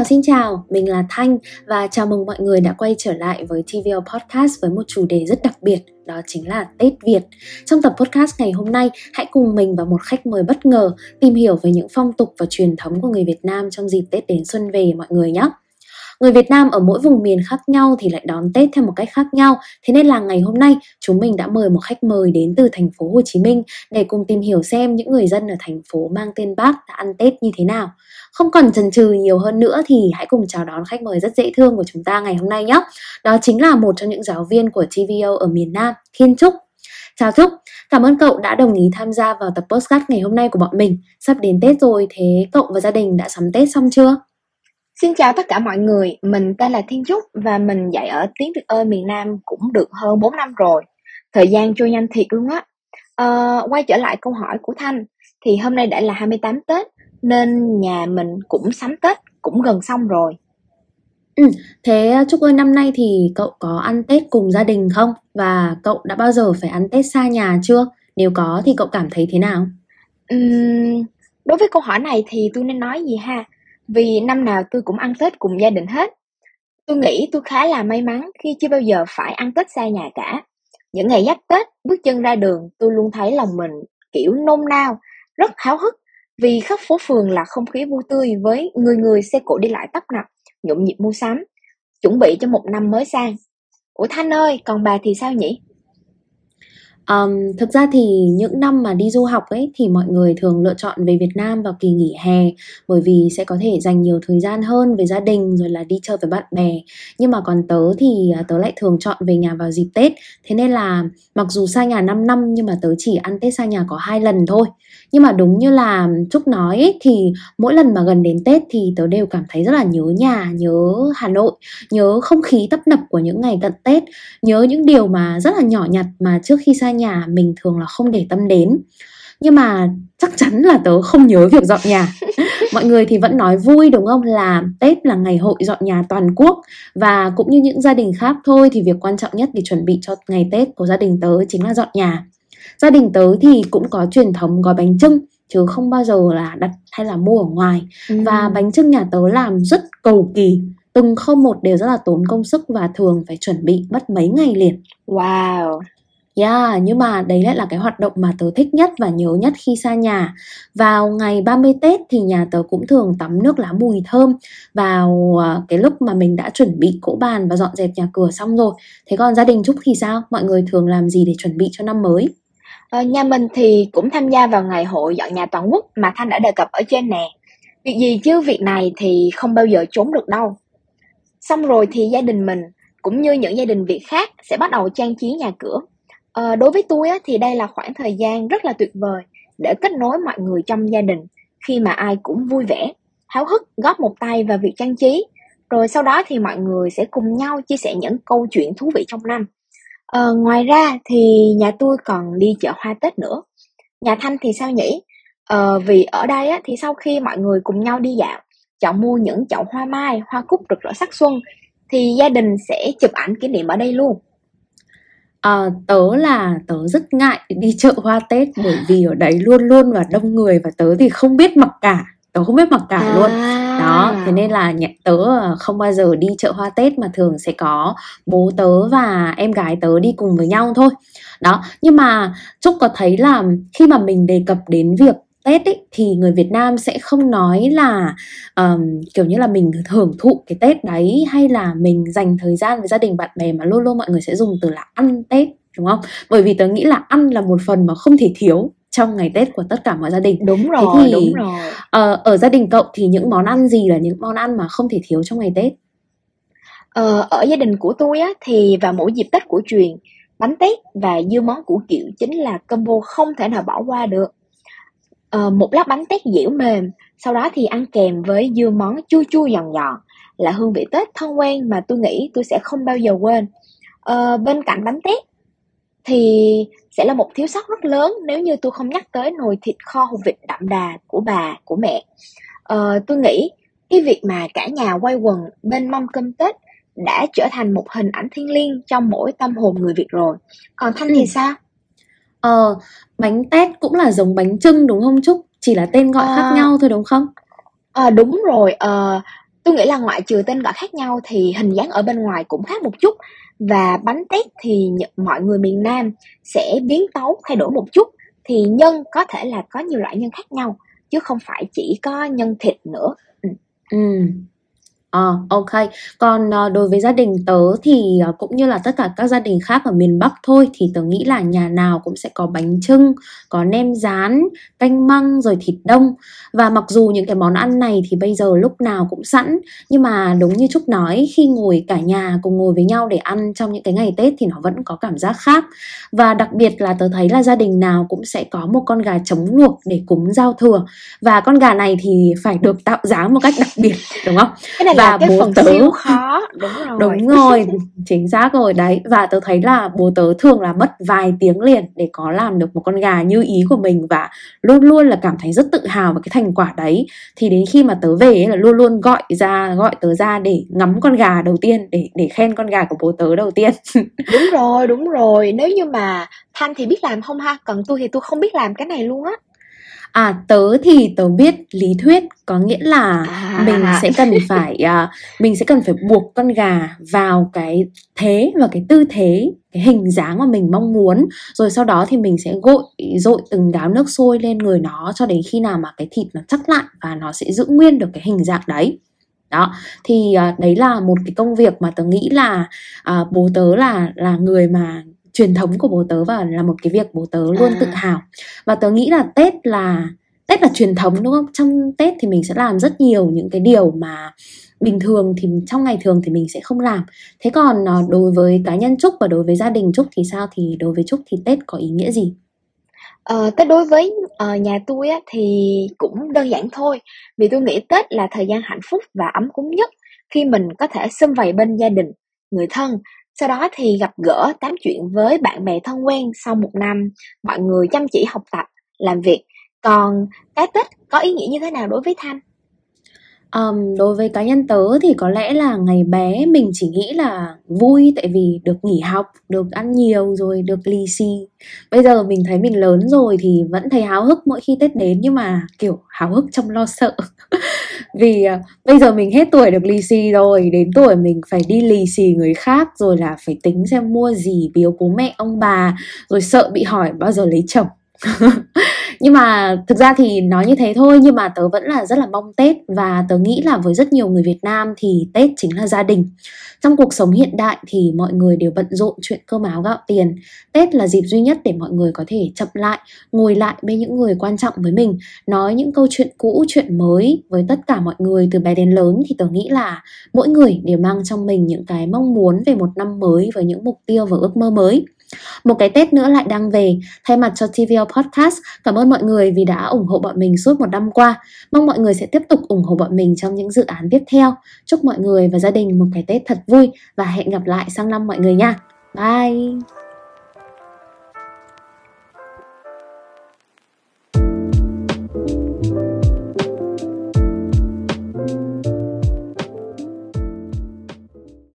chào xin chào, mình là Thanh và chào mừng mọi người đã quay trở lại với TVL Podcast với một chủ đề rất đặc biệt đó chính là Tết Việt. Trong tập podcast ngày hôm nay, hãy cùng mình và một khách mời bất ngờ tìm hiểu về những phong tục và truyền thống của người Việt Nam trong dịp Tết đến xuân về mọi người nhé. Người Việt Nam ở mỗi vùng miền khác nhau thì lại đón Tết theo một cách khác nhau. Thế nên là ngày hôm nay chúng mình đã mời một khách mời đến từ thành phố Hồ Chí Minh để cùng tìm hiểu xem những người dân ở thành phố mang tên Bác đã ăn Tết như thế nào. Không còn chần chừ nhiều hơn nữa thì hãy cùng chào đón khách mời rất dễ thương của chúng ta ngày hôm nay nhé. Đó chính là một trong những giáo viên của TVO ở miền Nam, Thiên Trúc. Chào Trúc, cảm ơn cậu đã đồng ý tham gia vào tập postcard ngày hôm nay của bọn mình. Sắp đến Tết rồi, thế cậu và gia đình đã sắm Tết xong chưa? Xin chào tất cả mọi người, mình tên là Thiên Trúc và mình dạy ở tiếng Việt ơi miền Nam cũng được hơn 4 năm rồi. Thời gian trôi nhanh thiệt luôn á. À, quay trở lại câu hỏi của Thanh, thì hôm nay đã là 28 Tết nên nhà mình cũng sắm Tết cũng gần xong rồi. Ừ, thế Trúc ơi năm nay thì cậu có ăn Tết cùng gia đình không? Và cậu đã bao giờ phải ăn Tết xa nhà chưa? Nếu có thì cậu cảm thấy thế nào? Uhm, đối với câu hỏi này thì tôi nên nói gì ha? Vì năm nào tôi cũng ăn Tết cùng gia đình hết. Tôi nghĩ tôi khá là may mắn khi chưa bao giờ phải ăn Tết xa nhà cả. Những ngày giáp Tết, bước chân ra đường, tôi luôn thấy lòng mình kiểu nôn nao, rất háo hức vì khắp phố phường là không khí vui tươi với người người xe cộ đi lại tấp nập, nhộn nhịp mua sắm, chuẩn bị cho một năm mới sang. Ủa Thanh ơi, còn bà thì sao nhỉ? Um, thực ra thì những năm mà đi du học ấy thì mọi người thường lựa chọn về Việt Nam vào kỳ nghỉ hè bởi vì sẽ có thể dành nhiều thời gian hơn với gia đình rồi là đi chơi với bạn bè. Nhưng mà còn tớ thì à, tớ lại thường chọn về nhà vào dịp Tết. Thế nên là mặc dù xa nhà 5 năm nhưng mà tớ chỉ ăn Tết xa nhà có hai lần thôi. Nhưng mà đúng như là Trúc nói ấy, thì mỗi lần mà gần đến Tết thì tớ đều cảm thấy rất là nhớ nhà, nhớ Hà Nội, nhớ không khí tấp nập của những ngày cận Tết, nhớ những điều mà rất là nhỏ nhặt mà trước khi xa nhà mình thường là không để tâm đến. Nhưng mà chắc chắn là tớ không nhớ việc dọn nhà. Mọi người thì vẫn nói vui đúng không? Là tết là ngày hội dọn nhà toàn quốc. Và cũng như những gia đình khác thôi thì việc quan trọng nhất để chuẩn bị cho ngày tết của gia đình tớ chính là dọn nhà. Gia đình tớ thì cũng có truyền thống gói bánh trưng chứ không bao giờ là đặt hay là mua ở ngoài. Ừ. và bánh trưng nhà tớ làm rất cầu kỳ từng không một đều rất là tốn công sức và thường phải chuẩn bị mất mấy ngày liền. Wow Yeah, nhưng mà đấy lại là cái hoạt động mà tớ thích nhất và nhớ nhất khi xa nhà. Vào ngày 30 Tết thì nhà tớ cũng thường tắm nước lá mùi thơm vào à, cái lúc mà mình đã chuẩn bị cỗ bàn và dọn dẹp nhà cửa xong rồi. Thế còn gia đình Trúc thì sao? Mọi người thường làm gì để chuẩn bị cho năm mới? Ờ, nhà mình thì cũng tham gia vào ngày hội dọn nhà toàn quốc mà Thanh đã đề cập ở trên nè. Việc gì chứ việc này thì không bao giờ trốn được đâu. Xong rồi thì gia đình mình cũng như những gia đình Việt khác sẽ bắt đầu trang trí nhà cửa Ờ, đối với tôi á, thì đây là khoảng thời gian rất là tuyệt vời để kết nối mọi người trong gia đình khi mà ai cũng vui vẻ, háo hức góp một tay vào việc trang trí. Rồi sau đó thì mọi người sẽ cùng nhau chia sẻ những câu chuyện thú vị trong năm. Ờ, ngoài ra thì nhà tôi còn đi chợ hoa Tết nữa. Nhà Thanh thì sao nhỉ? Ờ, vì ở đây á, thì sau khi mọi người cùng nhau đi dạo, chọn mua những chậu hoa mai, hoa cúc rực rỡ sắc xuân, thì gia đình sẽ chụp ảnh kỷ niệm ở đây luôn. À, tớ là tớ rất ngại đi chợ hoa Tết bởi vì ở đấy luôn luôn là đông người và tớ thì không biết mặc cả tớ không biết mặc cả à. luôn đó thế nên là nhà, tớ ờ, không bao giờ đi chợ hoa Tết mà thường sẽ có bố tớ và em gái tớ đi cùng với nhau thôi đó nhưng mà Trúc có thấy là khi mà mình đề cập đến việc Tết ấy, thì người Việt Nam sẽ không nói là um, kiểu như là mình hưởng thụ cái Tết đấy hay là mình dành thời gian với gia đình bạn bè mà luôn luôn mọi người sẽ dùng từ là ăn Tết đúng không? Bởi vì tớ nghĩ là ăn là một phần mà không thể thiếu trong ngày Tết của tất cả mọi gia đình. Đúng rồi, Thế thì, đúng rồi. Uh, ở gia đình cậu thì những món ăn gì là những món ăn mà không thể thiếu trong ngày Tết? Ờ, ở gia đình của tôi á thì vào mỗi dịp Tết của truyền bánh tét và dưa món củ kiệu chính là combo không thể nào bỏ qua được Ờ, một lát bánh tét dẻo mềm, sau đó thì ăn kèm với dưa món chua chua giòn giòn là hương vị Tết thân quen mà tôi nghĩ tôi sẽ không bao giờ quên. Ờ, bên cạnh bánh tét thì sẽ là một thiếu sót rất lớn nếu như tôi không nhắc tới nồi thịt kho hột vịt đậm đà của bà, của mẹ. Ờ, tôi nghĩ cái việc mà cả nhà quay quần bên mâm cơm Tết đã trở thành một hình ảnh thiêng liêng trong mỗi tâm hồn người Việt rồi. Còn Thanh thì sao? Ờ, bánh tét cũng là giống bánh chưng đúng không Trúc? Chỉ là tên gọi khác ờ. nhau thôi đúng không? À, đúng rồi, ờ, Tôi nghĩ là ngoại trừ tên gọi khác nhau thì hình dáng ở bên ngoài cũng khác một chút và bánh tét thì mọi người miền Nam sẽ biến tấu thay đổi một chút thì nhân có thể là có nhiều loại nhân khác nhau chứ không phải chỉ có nhân thịt nữa. Ừ. ừ. Ờ, ok. Còn, à, đối với gia đình tớ thì, à, cũng như là tất cả các gia đình khác ở miền Bắc thôi, thì tớ nghĩ là nhà nào cũng sẽ có bánh trưng, có nem rán, canh măng rồi thịt đông. Và mặc dù những cái món ăn này thì bây giờ lúc nào cũng sẵn, nhưng mà đúng như Trúc nói, khi ngồi cả nhà cùng ngồi với nhau để ăn trong những cái ngày Tết thì nó vẫn có cảm giác khác. Và đặc biệt là tớ thấy là gia đình nào cũng sẽ có một con gà trống luộc để cúng giao thừa. Và con gà này thì phải được tạo dáng một cách đặc biệt, đúng không? Cái này và cái bố phần tớ. siêu khó. Đúng rồi. Đúng rồi chính xác rồi. Đấy và tớ thấy là bố tớ thường là mất vài tiếng liền để có làm được một con gà như ý của mình và luôn luôn là cảm thấy rất tự hào về cái thành quả đấy. Thì đến khi mà tớ về ấy là luôn luôn gọi ra gọi tớ ra để ngắm con gà đầu tiên để để khen con gà của bố tớ đầu tiên. Đúng rồi đúng rồi. Nếu như mà thanh thì biết làm không ha? Còn tôi thì tôi không biết làm cái này luôn á À tớ thì tớ biết lý thuyết có nghĩa là à. mình sẽ cần phải uh, mình sẽ cần phải buộc con gà vào cái thế và cái tư thế cái hình dáng mà mình mong muốn rồi sau đó thì mình sẽ gội dội từng gáo nước sôi lên người nó cho đến khi nào mà cái thịt nó chắc lại và nó sẽ giữ nguyên được cái hình dạng đấy đó thì uh, đấy là một cái công việc mà tớ nghĩ là uh, bố tớ là là người mà truyền thống của bố tớ và là một cái việc bố tớ luôn à. tự hào. Và tớ nghĩ là tết là tết là truyền thống đúng không? Trong tết thì mình sẽ làm rất nhiều những cái điều mà bình thường thì trong ngày thường thì mình sẽ không làm. Thế còn ờ, đối với cá nhân trúc và đối với gia đình trúc thì sao? Thì đối với trúc thì tết có ý nghĩa gì? Ờ, Tết đối với uh, nhà tôi á, thì cũng đơn giản thôi. Vì tôi nghĩ Tết là thời gian hạnh phúc và ấm cúng nhất khi mình có thể xâm vầy bên gia đình, người thân sau đó thì gặp gỡ, tám chuyện với bạn bè thân quen sau một năm, mọi người chăm chỉ học tập, làm việc. Còn cái Tết có ý nghĩa như thế nào đối với Thanh? Um, đối với cá nhân tớ thì có lẽ là ngày bé mình chỉ nghĩ là vui tại vì được nghỉ học, được ăn nhiều rồi được lì xì. Bây giờ mình thấy mình lớn rồi thì vẫn thấy háo hức mỗi khi Tết đến nhưng mà kiểu háo hức trong lo sợ. vì uh, bây giờ mình hết tuổi được lì xì rồi, đến tuổi mình phải đi lì xì người khác rồi là phải tính xem mua gì biếu bố mẹ ông bà rồi sợ bị hỏi bao giờ lấy chồng. nhưng mà thực ra thì nói như thế thôi, nhưng mà tớ vẫn là rất là mong tết. Và tớ nghĩ là với rất nhiều người việt nam thì tết chính là gia đình. Trong cuộc sống hiện đại thì mọi người đều bận rộn chuyện cơm áo gạo tiền. Tết là dịp duy nhất để mọi người có thể chậm lại, ngồi lại bên những người quan trọng với mình, nói những câu chuyện cũ, chuyện mới với tất cả mọi người từ bé đến lớn. Thì tớ nghĩ là mỗi người đều mang trong mình những cái mong muốn về một năm mới với những mục tiêu và ước mơ mới một cái Tết nữa lại đang về. Thay mặt cho TVL Podcast, cảm ơn mọi người vì đã ủng hộ bọn mình suốt một năm qua. Mong mọi người sẽ tiếp tục ủng hộ bọn mình trong những dự án tiếp theo. Chúc mọi người và gia đình một cái Tết thật vui và hẹn gặp lại sang năm mọi người nha. Bye!